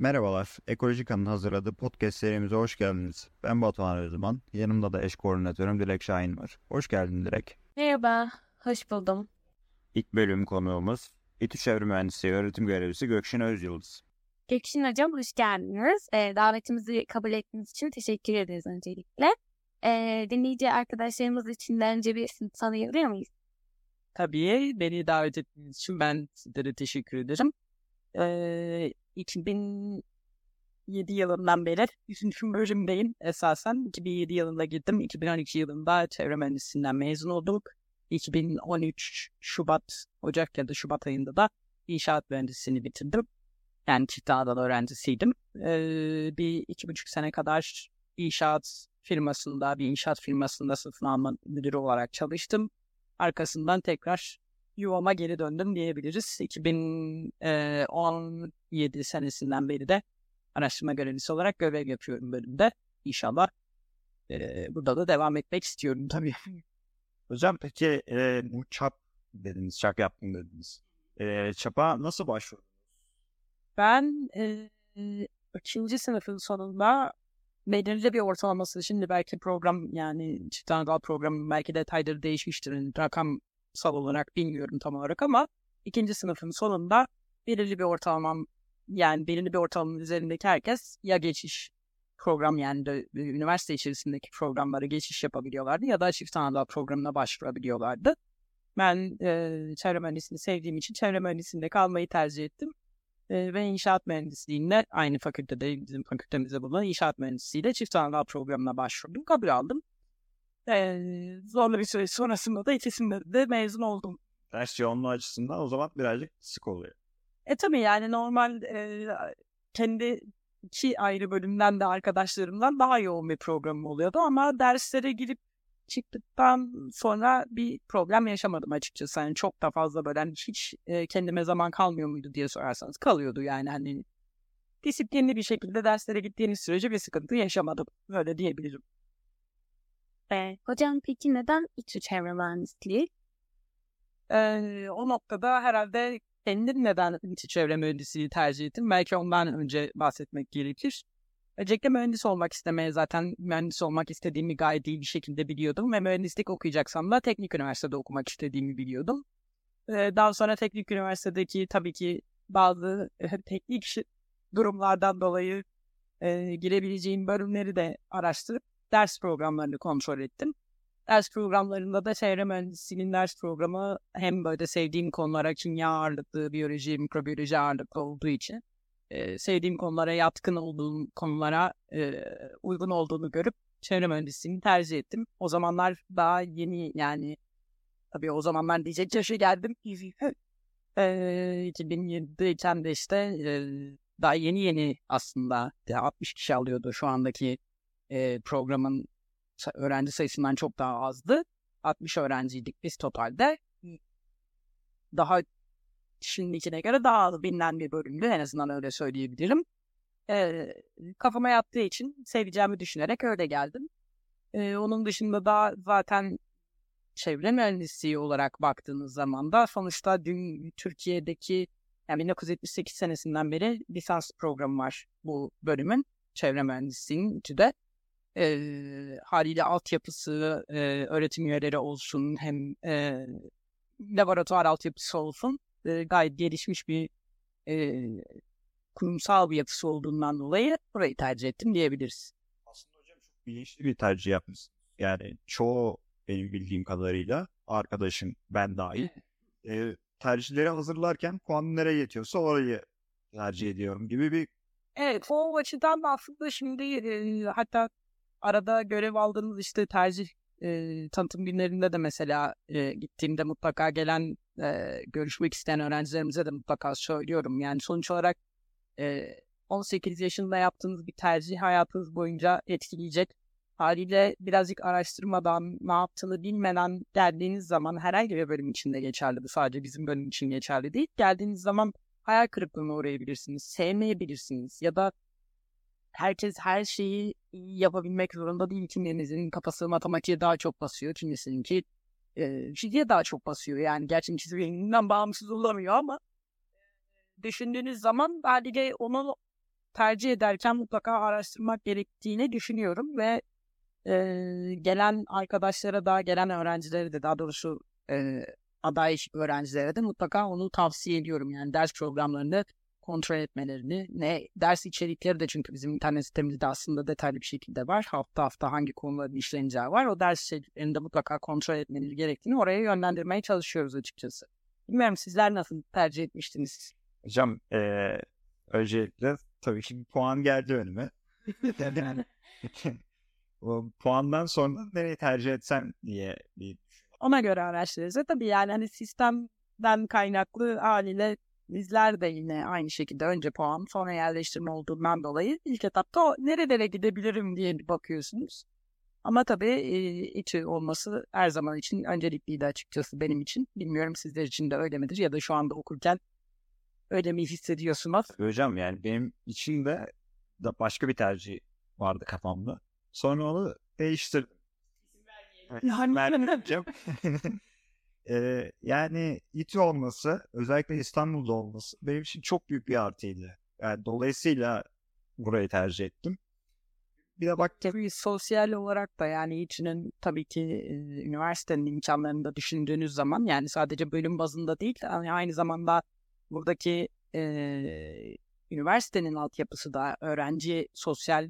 Merhabalar, Ekolojika'nın hazırladığı podcast serimize hoş geldiniz. Ben Batuhan Özman, yanımda da eş koordinatörüm Dilek Şahin var. Hoş geldin Dilek. Merhaba, hoş buldum. İlk bölüm konuğumuz İTÜ Çevre Mühendisliği öğretim görevlisi Gökşin Özyıldız. Gökşin Hocam hoş geldiniz. E, davetimizi kabul ettiğiniz için teşekkür ederiz öncelikle. E, dinleyici arkadaşlarımız için de önce bir tanıyabilir miyiz? Tabii beni davet ettiğiniz için ben sizlere teşekkür ederim. Ee, 2007 yılından beri 3. bölümdeyim esasen. 2007 yılında girdim. 2012 yılında çevre mühendisliğinden mezun olduk. 2013 Şubat, Ocak ya da Şubat ayında da inşaat mühendisliğini bitirdim. Yani çift anadan öğrencisiydim. Ee, bir iki buçuk sene kadar inşaat firmasında, bir inşaat firmasında satın alma müdürü olarak çalıştım. Arkasından tekrar yuvama geri döndüm diyebiliriz. 2017 senesinden beri de araştırma görevlisi olarak görev yapıyorum bölümde. İnşallah e, burada da devam etmek istiyorum tabii. Hocam peki e, bu çap dediniz, çap yaptım dediniz. E, çapa nasıl başvurdunuz? Ben e, ikinci sınıfın sonunda belirli bir ortalaması şimdi belki program yani çift anadal programı belki detayları değişmiştir. Yani rakamsal olarak bilmiyorum tam olarak ama ikinci sınıfın sonunda belirli bir ortalamam yani belirli bir ortalamanın üzerindeki herkes ya geçiş program yani de üniversite içerisindeki programlara geçiş yapabiliyorlardı ya da çift anadal programına başvurabiliyorlardı. Ben e, çevre mühendisliğini sevdiğim için çevre mühendisliğinde kalmayı tercih ettim. E, ve inşaat mühendisliğinde aynı fakültede bizim fakültemizde bulunan inşaat mühendisliğiyle çift anadal programına başvurdum. Kabul aldım. E, zorlu bir süre sonrasında da ikisinde de mezun oldum. Ders yoğunluğu açısından o zaman birazcık sık oluyor. E tabii yani normal e, kendi iki ayrı bölümden de arkadaşlarımdan daha yoğun bir programım oluyordu ama derslere girip çıktıktan sonra bir problem yaşamadım açıkçası. Yani çok da fazla böyle hani hiç e, kendime zaman kalmıyor muydu diye sorarsanız kalıyordu yani hani disiplinli bir şekilde derslere gittiğiniz sürece bir sıkıntı yaşamadım. Böyle diyebilirim. E, hocam peki neden İTÜ Çevre Mühendisliği? Ee, o noktada herhalde kendim neden İTÜ Çevre Mühendisliği tercih ettim? Belki ondan önce bahsetmek gerekir. Öncelikle mühendis olmak istemeye zaten mühendis olmak istediğimi gayet iyi bir şekilde biliyordum ve mühendislik okuyacaksam da teknik üniversitede okumak istediğimi biliyordum. Ee, daha sonra teknik üniversitedeki tabii ki bazı e, teknik durumlardan dolayı e, girebileceğim bölümleri de araştırıp ders programlarını kontrol ettim. Ders programlarında da çevre mühendisliğinin ders programı hem böyle sevdiğim konulara kimya ağırlıklı, biyoloji, mikrobiyoloji ağırlıklı olduğu için e, sevdiğim konulara yatkın olduğum konulara e, uygun olduğunu görüp çevre mühendisliğini tercih ettim. O zamanlar daha yeni yani tabii o zamanlar diyecek yaşa geldim. e, 2007'deyken de işte e, daha yeni yeni aslında 60 kişi alıyordu şu andaki e, programın öğrenci sayısından çok daha azdı. 60 öğrenciydik biz totalde. Daha şimdikine göre daha az bilinen bir bölümdü. En azından öyle söyleyebilirim. Ee, kafama yattığı için seveceğimi düşünerek öyle geldim. Ee, onun dışında da zaten çevre mühendisliği olarak baktığınız zaman da sonuçta dün Türkiye'deki yani 1978 senesinden beri lisans programı var bu bölümün. Çevre mühendisliğinin içinde. E, haliyle altyapısı, e, öğretim üyeleri olsun hem e, laboratuvar altyapısı olsun e, gayet gelişmiş bir e, kurumsal bir yapısı olduğundan dolayı burayı tercih ettim diyebiliriz. Aslında hocam çok bilinçli bir tercih yapmışsın. Yani çoğu benim bildiğim kadarıyla arkadaşım ben dahil e, tercihleri hazırlarken puan nereye yetiyorsa orayı tercih ediyorum gibi bir Evet o açıdan da aslında şimdi e, hatta arada görev aldığınız işte tercih e, tanıtım günlerinde de mesela e, gittiğimde mutlaka gelen e, görüşmek isteyen öğrencilerimize de mutlaka söylüyorum. Yani sonuç olarak e, 18 yaşında yaptığınız bir tercih hayatınız boyunca etkileyecek. Haliyle birazcık araştırmadan, ne yaptığını bilmeden geldiğiniz zaman herhangi bir bölüm içinde geçerli. Bu sadece bizim bölüm için geçerli değil. Geldiğiniz zaman hayal kırıklığına uğrayabilirsiniz, sevmeyebilirsiniz ya da herkes her şeyi yapabilmek zorunda değil. Kiminizin kafası matematiğe daha çok basıyor, kimisininki e, fiziğe daha çok basıyor. Yani gerçi çizginden bağımsız olamıyor ama düşündüğünüz zaman haliyle onu tercih ederken mutlaka araştırmak gerektiğini düşünüyorum ve e, gelen arkadaşlara da gelen öğrencilere de daha doğrusu e, aday öğrencilere de mutlaka onu tavsiye ediyorum. Yani ders programlarını kontrol etmelerini, ne ders içerikleri de çünkü bizim internet sitemizde aslında detaylı bir şekilde var. Hafta hafta hangi konuların işleneceği var. O ders içeriklerini de mutlaka kontrol etmeleri gerektiğini oraya yönlendirmeye çalışıyoruz açıkçası. Bilmiyorum sizler nasıl tercih etmiştiniz? Hocam ee, öncelikle tabii ki bir puan geldi önüme. o puandan sonra nereyi tercih etsem diye bir Ona göre araştırırız. Tabii yani hani sistemden kaynaklı haliyle bizler de yine aynı şekilde önce puan sonra yerleştirme olduğundan dolayı ilk etapta o nerelere gidebilirim diye bir bakıyorsunuz. Ama tabii e, içi olması her zaman için öncelikliydi açıkçası benim için. Bilmiyorum sizler için de öyle midir ya da şu anda okurken öyle mi hissediyorsunuz? Hocam yani benim için de da başka bir tercih vardı kafamda. Sonra onu değiştirdim. Yani- Vermeyeceğim. Ee, yani İTÜ olması, özellikle İstanbul'da olması benim için çok büyük bir artıydı. Yani dolayısıyla burayı tercih ettim. Bir de bak Tabii sosyal olarak da yani içinin tabii ki e, üniversitenin imkanlarını da düşündüğünüz zaman yani sadece bölüm bazında değil yani aynı zamanda buradaki e, üniversitenin altyapısı da öğrenci sosyal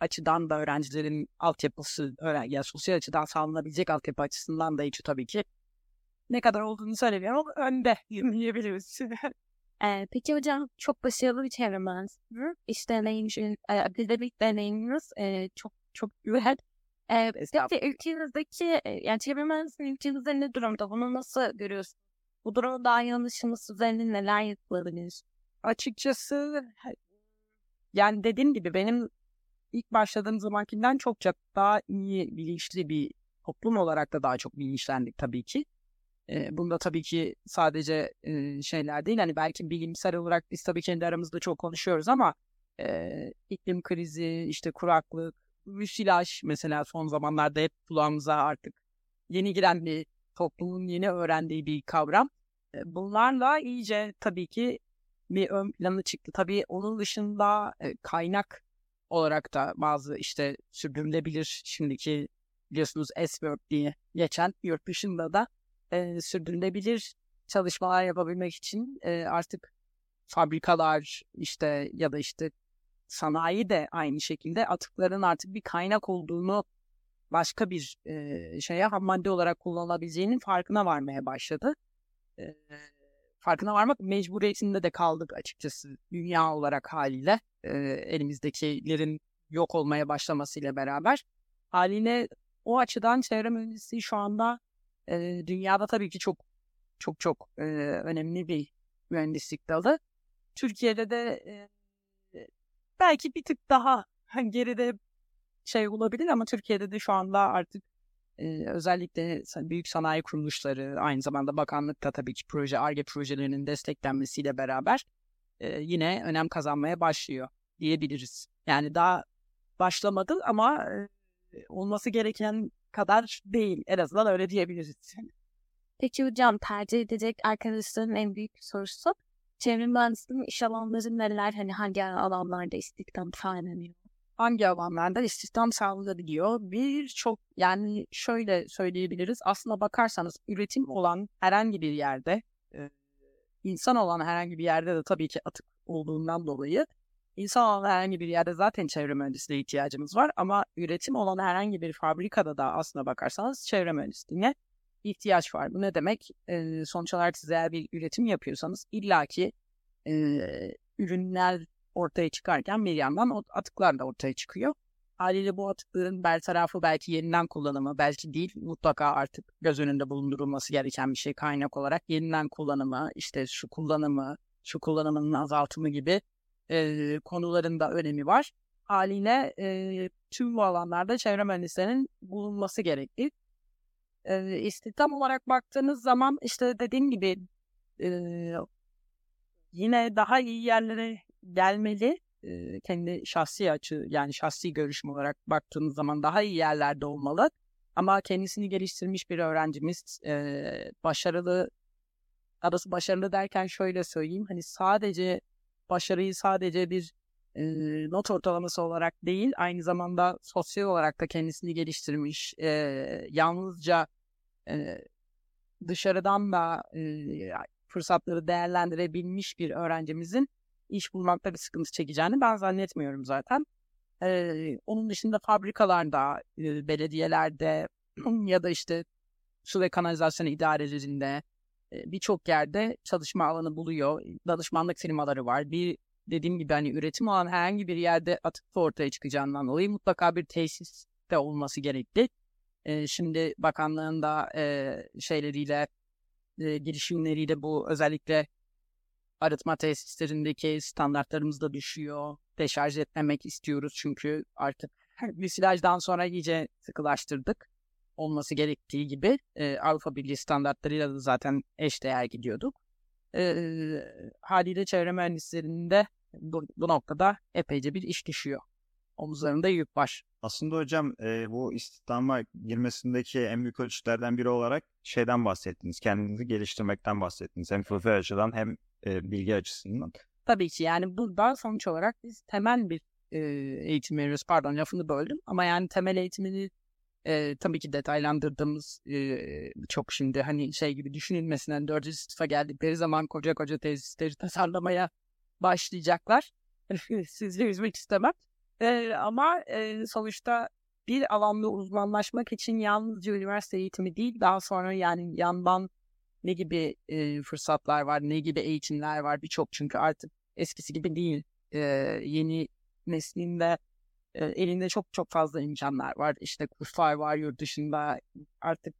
açıdan da öğrencilerin altyapısı öğren yani sosyal açıdan sağlanabilecek altyapı açısından da içi tabii ki ne kadar olduğunu söylemiyorum ama önde diyebiliriz. Ee, peki hocam çok başarılı bir çevre mühendisliği. İş deneyim, e, akademik deneyiminiz e, çok çok güzel. E, peki ülkenizdeki e, yani çevre mühendisliği ülkenizde ne durumda? Bunu nasıl görüyorsunuz? Bu durumun daha iyi anlaşılması üzerine neler yapılabilir? Açıkçası yani dediğim gibi benim ilk başladığım zamankinden çok çok daha iyi bilinçli bir toplum olarak da daha çok bilinçlendik tabii ki. Bunda tabii ki sadece şeyler değil hani belki bilimsel olarak biz tabii kendi aramızda çok konuşuyoruz ama e, iklim krizi işte kuraklık, müsilaj mesela son zamanlarda hep kulağımıza artık yeni giren bir toplumun yeni öğrendiği bir kavram. E, bunlarla iyice tabii ki bir ön planı çıktı. Tabii onun dışında e, kaynak olarak da bazı işte sürdürülebilir şimdiki biliyorsunuz S-Word diye geçen yurt dışında da e, sürdürülebilir çalışmalar yapabilmek için e, artık fabrikalar işte ya da işte sanayi de aynı şekilde atıkların artık bir kaynak olduğunu başka bir e, şeye ham madde olarak kullanılabileceğinin farkına varmaya başladı. E, farkına varmak mecburiyetinde de kaldık açıkçası dünya olarak haliyle e, elimizdekilerin yok olmaya başlamasıyla beraber. Haliyle o açıdan çevre mühendisliği şu anda e, dünyada tabii ki çok çok çok e, önemli bir mühendislik dalı. Türkiye'de de e, belki bir tık daha geride şey olabilir ama Türkiye'de de şu anda artık e, özellikle büyük sanayi kuruluşları aynı zamanda bakanlıkta tabii ki proje ARGE projelerinin desteklenmesiyle beraber e, yine önem kazanmaya başlıyor diyebiliriz. Yani daha başlamadı ama e, olması gereken kadar değil. En azından öyle diyebiliriz. Peki hocam tercih edecek arkadaşların en büyük sorusu çevre mühendisliğinin iş alanları neler? Hani hangi alanlarda istihdam sağlanıyor? Hangi alanlarda istihdam sağlanabiliyor? Birçok yani şöyle söyleyebiliriz. Aslına bakarsanız üretim olan herhangi bir yerde insan olan herhangi bir yerde de tabii ki atık olduğundan dolayı insan olan herhangi bir yerde zaten çevre mühendisliğine ihtiyacımız var ama üretim olan herhangi bir fabrikada da aslına bakarsanız çevre mühendisliğine ihtiyaç var. Bu ne demek? Ee, sonuç olarak siz eğer bir üretim yapıyorsanız illaki e, ürünler ortaya çıkarken bir yandan atıklar da ortaya çıkıyor. Haliyle bu atıkların bertarafı belki yeniden kullanımı, belki değil mutlaka artık göz önünde bulundurulması gereken bir şey kaynak olarak yeniden kullanımı, işte şu kullanımı, şu kullanımının azaltımı gibi e, konuların da önemi var. Haliyle e, tüm bu alanlarda çevre mühendislerinin bulunması gerekli. E, istihdam olarak baktığınız zaman işte dediğim gibi e, yine daha iyi yerlere gelmeli. E, kendi şahsi açı yani şahsi görüşüm olarak baktığınız zaman daha iyi yerlerde olmalı. Ama kendisini geliştirmiş bir öğrencimiz e, başarılı arası başarılı derken şöyle söyleyeyim hani sadece başarıyı sadece bir e, not ortalaması olarak değil aynı zamanda sosyal olarak da kendisini geliştirmiş e, yalnızca e, dışarıdan da e, fırsatları değerlendirebilmiş bir öğrencimizin iş bulmakta bir sıkıntı çekeceğini ben zannetmiyorum zaten. Ee, onun dışında fabrikalarda, e, belediyelerde ya da işte su ve kanalizasyon idarelerinde birçok yerde çalışma alanı buluyor. Danışmanlık firmaları var. Bir dediğim gibi hani üretim olan herhangi bir yerde atık ortaya çıkacağından dolayı mutlaka bir tesis de olması gerekli. E, şimdi bakanlığın da e, şeyleriyle e, girişimleriyle bu özellikle arıtma tesislerindeki standartlarımız da düşüyor. Deşarj etmemek istiyoruz çünkü artık bir silajdan sonra iyice sıkılaştırdık. Olması gerektiği gibi e, Avrupa Birliği standartlarıyla da zaten eşdeğer gidiyorduk. E, haliyle çevre mühendislerinde bu, bu noktada epeyce bir iş düşüyor. Omuzlarında yük var. Aslında hocam e, bu istihdama girmesindeki en büyük ölçütlerden biri olarak şeyden bahsettiniz. Kendinizi geliştirmekten bahsettiniz. Hem fıkhi açıdan hem e, bilgi açısından. Tabii ki yani buradan sonuç olarak biz temel bir e, eğitim veriyoruz. Pardon lafını böldüm ama yani temel eğitimini e, tabii ki detaylandırdığımız e, çok şimdi hani şey gibi düşünülmesinden dördüncü sınıfa geldikleri zaman koca koca tesisleri tasarlamaya başlayacaklar. Sizce üzmek istemem. E, ama e, sonuçta bir alanda uzmanlaşmak için yalnızca üniversite eğitimi değil daha sonra yani yandan ne gibi e, fırsatlar var, ne gibi eğitimler var birçok çünkü artık eskisi gibi değil. E, yeni neslinde e, elinde çok çok fazla imkanlar var. İşte kurslar var yurt dışında artık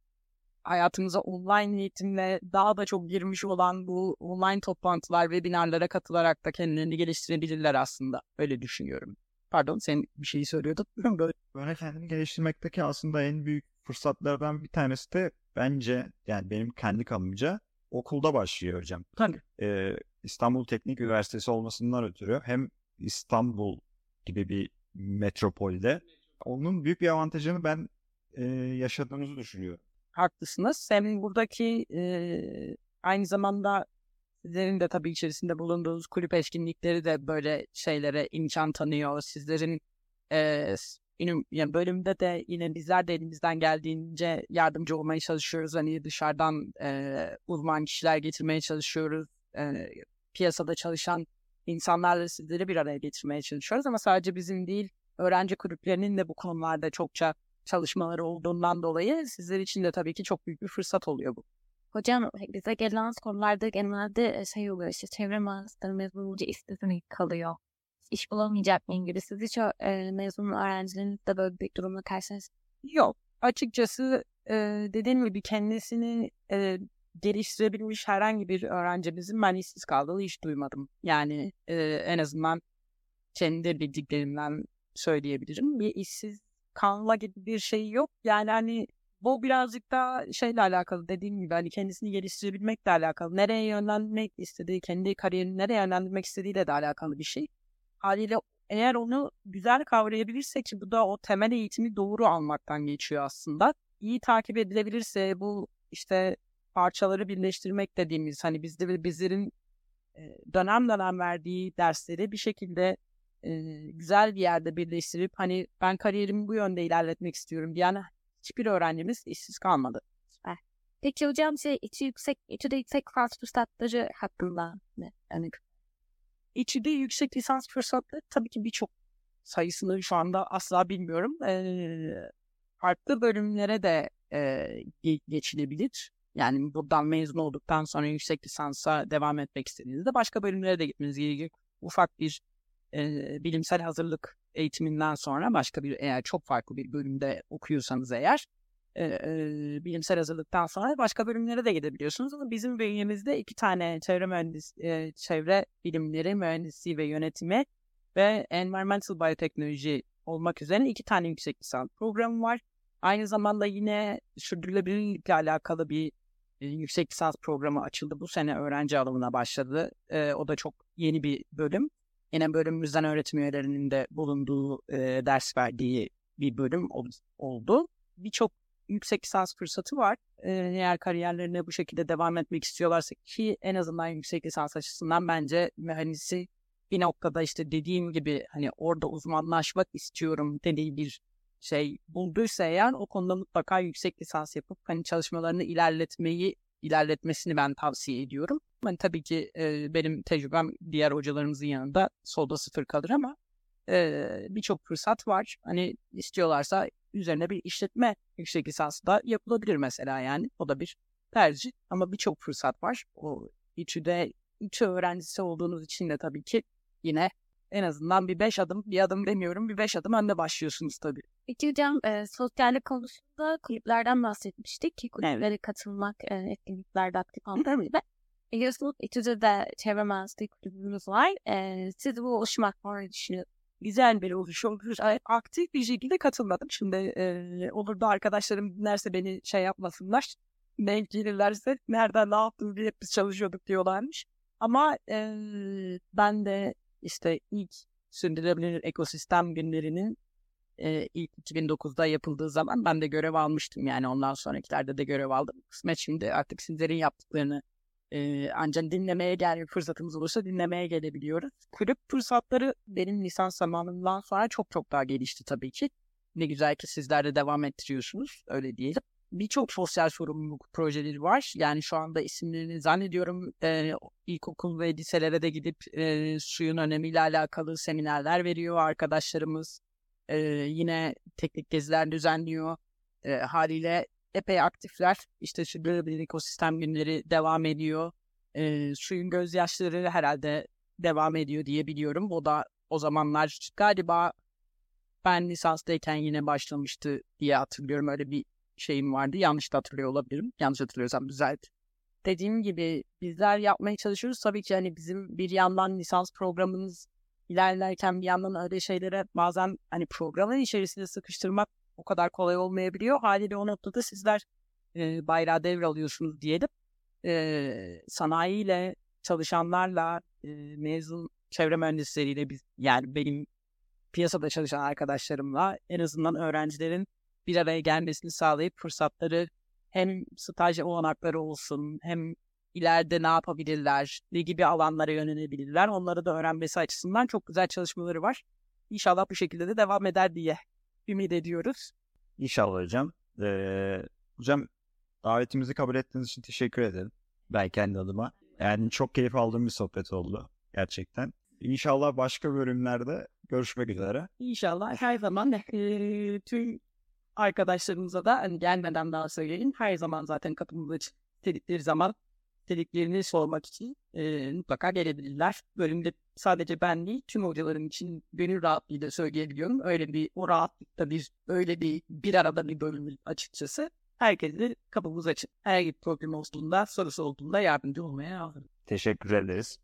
hayatımıza online eğitimle daha da çok girmiş olan bu online toplantılar, webinarlara katılarak da kendilerini geliştirebilirler aslında. Öyle düşünüyorum. Pardon sen bir şeyi söylüyordun. Böyle. Böyle kendini geliştirmekteki aslında en büyük fırsatlardan bir tanesi de bence yani benim kendi kanımca okulda başlıyor hocam. Tabii. Ee, İstanbul Teknik Üniversitesi olmasından ötürü hem İstanbul gibi bir metropolde onun büyük bir avantajını ben e, yaşadığınızı düşünüyorum. Haklısınız. Hem buradaki e, aynı zamanda sizlerin de tabii içerisinde bulunduğunuz kulüp etkinlikleri de böyle şeylere imkan tanıyor. Sizlerin e, yani bölümde de yine bizler de elimizden geldiğince yardımcı olmaya çalışıyoruz. Hani dışarıdan e, uzman kişiler getirmeye çalışıyoruz. E, piyasada çalışan insanlarla sizleri bir araya getirmeye çalışıyoruz. Ama sadece bizim değil, öğrenci kulüplerinin de bu konularda çokça çalışmaları olduğundan dolayı sizler için de tabii ki çok büyük bir fırsat oluyor bu. Hocam bize gelen sorularda genelde şey oluyor işte çevre mühendisleri mezun olunca işsizlik kalıyor iş bulamayacak mıyım gibi. Siz hiç e, mezun öğrencilerinizde böyle bir durumla karşılaştınız Yok. Açıkçası e, dediğim gibi kendisini e, geliştirebilmiş herhangi bir öğrencimizin ben işsiz kaldığını hiç duymadım. Yani e, en azından kendi bildiklerimden söyleyebilirim. Bir işsiz kalma gibi bir şey yok. Yani hani bu birazcık da şeyle alakalı dediğim gibi hani kendisini geliştirebilmekle alakalı. Nereye yönlendirmek istediği, kendi kariyerini nereye yönlendirmek istediğiyle de alakalı bir şey haliyle eğer onu güzel kavrayabilirsek ki bu da o temel eğitimi doğru almaktan geçiyor aslında. İyi takip edilebilirse bu işte parçaları birleştirmek dediğimiz hani bizde bizlerin dönem dönem verdiği dersleri bir şekilde e, güzel bir yerde birleştirip hani ben kariyerimi bu yönde ilerletmek istiyorum diyen hiçbir öğrencimiz işsiz kalmadı. Peki hocam şey içi yüksek, içi de yüksek faz fırsatları hakkında ne? Yani İçinde yüksek lisans fırsatları tabii ki birçok sayısını şu anda asla bilmiyorum. Ee, farklı bölümlere de e, geçilebilir. Yani buradan mezun olduktan sonra yüksek lisansa devam etmek istediğinizde başka bölümlere de gitmeniz gerekiyor. Ufak bir e, bilimsel hazırlık eğitiminden sonra başka bir eğer çok farklı bir bölümde okuyorsanız eğer e, e, bilimsel hazırlıktan sonra başka bölümlere de gidebiliyorsunuz. Ama bizim bünyemizde iki tane çevre mühendis, e, çevre bilimleri, mühendisliği ve yönetimi ve environmental biyoteknoloji olmak üzere iki tane yüksek lisans programı var. Aynı zamanda yine sürdürülebilirlikle alakalı bir yüksek lisans programı açıldı. Bu sene öğrenci alımına başladı. E, o da çok yeni bir bölüm. Yine bölümümüzden öğretim üyelerinin de bulunduğu e, ders verdiği bir bölüm oldu. Birçok yüksek lisans fırsatı var. eğer kariyerlerine bu şekilde devam etmek istiyorlarsa ki en azından yüksek lisans açısından bence mühendisi bir noktada işte dediğim gibi hani orada uzmanlaşmak istiyorum dediği bir şey bulduysa eğer o konuda mutlaka yüksek lisans yapıp hani çalışmalarını ilerletmeyi ilerletmesini ben tavsiye ediyorum. Yani tabii ki e, benim tecrübem diğer hocalarımızın yanında solda sıfır kalır ama e, birçok fırsat var. Hani istiyorlarsa üzerine bir işletme yüksek lisansı da yapılabilir mesela yani. O da bir tercih ama birçok fırsat var. O İTÜ'de İTÜ öğrencisi olduğunuz için de tabii ki yine en azından bir beş adım, bir adım demiyorum, bir beş adım önde başlıyorsunuz tabii. Peki hocam e, sosyallik konusunda kulüplerden bahsetmiştik ki kulüplere katılmak, e, etkinliklerde aktif olmak gibi. Biliyorsunuz İTÜ'de de çevre mühendisliği kulübümüz var. E, siz bu oluşmak var düşünüyorsunuz. Güzel bir oluşum. Aktif bir şekilde katılmadım. Şimdi e, olur da arkadaşlarım dinlerse beni şey yapmasınlar. Denk gelirlerse nereden ne yaptın diye biz çalışıyorduk diyorlarmış. Ama e, ben de işte ilk sürdürülebilir ekosistem günlerinin e, ilk 2009'da yapıldığı zaman ben de görev almıştım. Yani ondan sonrakilerde de görev aldım. Kısmet şimdi artık sizlerin yaptıklarını e, ancak dinlemeye gel fırsatımız olursa dinlemeye gelebiliyoruz. Kulüp fırsatları benim lisans zamanımdan sonra çok çok daha gelişti tabii ki. Ne güzel ki sizler de devam ettiriyorsunuz öyle diyelim. Birçok sosyal sorumluluk projeleri var. Yani şu anda isimlerini zannediyorum e, ilkokul ve liselere de gidip e, suyun önemiyle alakalı seminerler veriyor arkadaşlarımız. E, yine teknik geziler düzenliyor. E, haliyle epey aktifler. İşte sürdürülebilir ekosistem günleri devam ediyor. E, suyun gözyaşları herhalde devam ediyor diye biliyorum. O da o zamanlar galiba ben lisanstayken yine başlamıştı diye hatırlıyorum. Öyle bir şeyim vardı. Yanlış da hatırlıyor olabilirim. Yanlış hatırlıyorsam düzelt. Dediğim gibi bizler yapmaya çalışıyoruz. Tabii ki hani bizim bir yandan lisans programımız ilerlerken bir yandan öyle şeylere bazen hani programın içerisinde sıkıştırmak o kadar kolay olmayabiliyor. Haliyle o noktada sizler e, bayrağı devralıyorsunuz diyelim. E, sanayiyle, çalışanlarla, e, mezun çevre mühendisleriyle biz yani benim piyasada çalışan arkadaşlarımla en azından öğrencilerin bir araya gelmesini sağlayıp fırsatları hem staj olanakları olsun hem ileride ne yapabilirler, ne gibi alanlara yönelebilirler onları da öğrenmesi açısından çok güzel çalışmaları var. İnşallah bu şekilde de devam eder diye ümit ediyoruz. İnşallah hocam. Ee, hocam davetimizi kabul ettiğiniz için teşekkür ederim. Ben kendi adıma. Yani çok keyif aldığım bir sohbet oldu gerçekten. İnşallah başka bölümlerde görüşmek üzere. İnşallah her zaman e, tüm arkadaşlarımıza da hani gelmeden daha söyleyeyim. Her zaman zaten kapımız açık. İstedikleri zaman istediklerini sormak için e, mutlaka gelebilirler. Bölümde sadece ben değil tüm hocalarım için gönül rahatlığıyla söyleyebiliyorum. Öyle bir o rahatlıkta bir öyle bir bir arada bir bölüm açıkçası. Herkese kapımız açık. Her bir problem olduğunda sorusu olduğunda yardımcı olmaya hazırım. Teşekkür ederiz.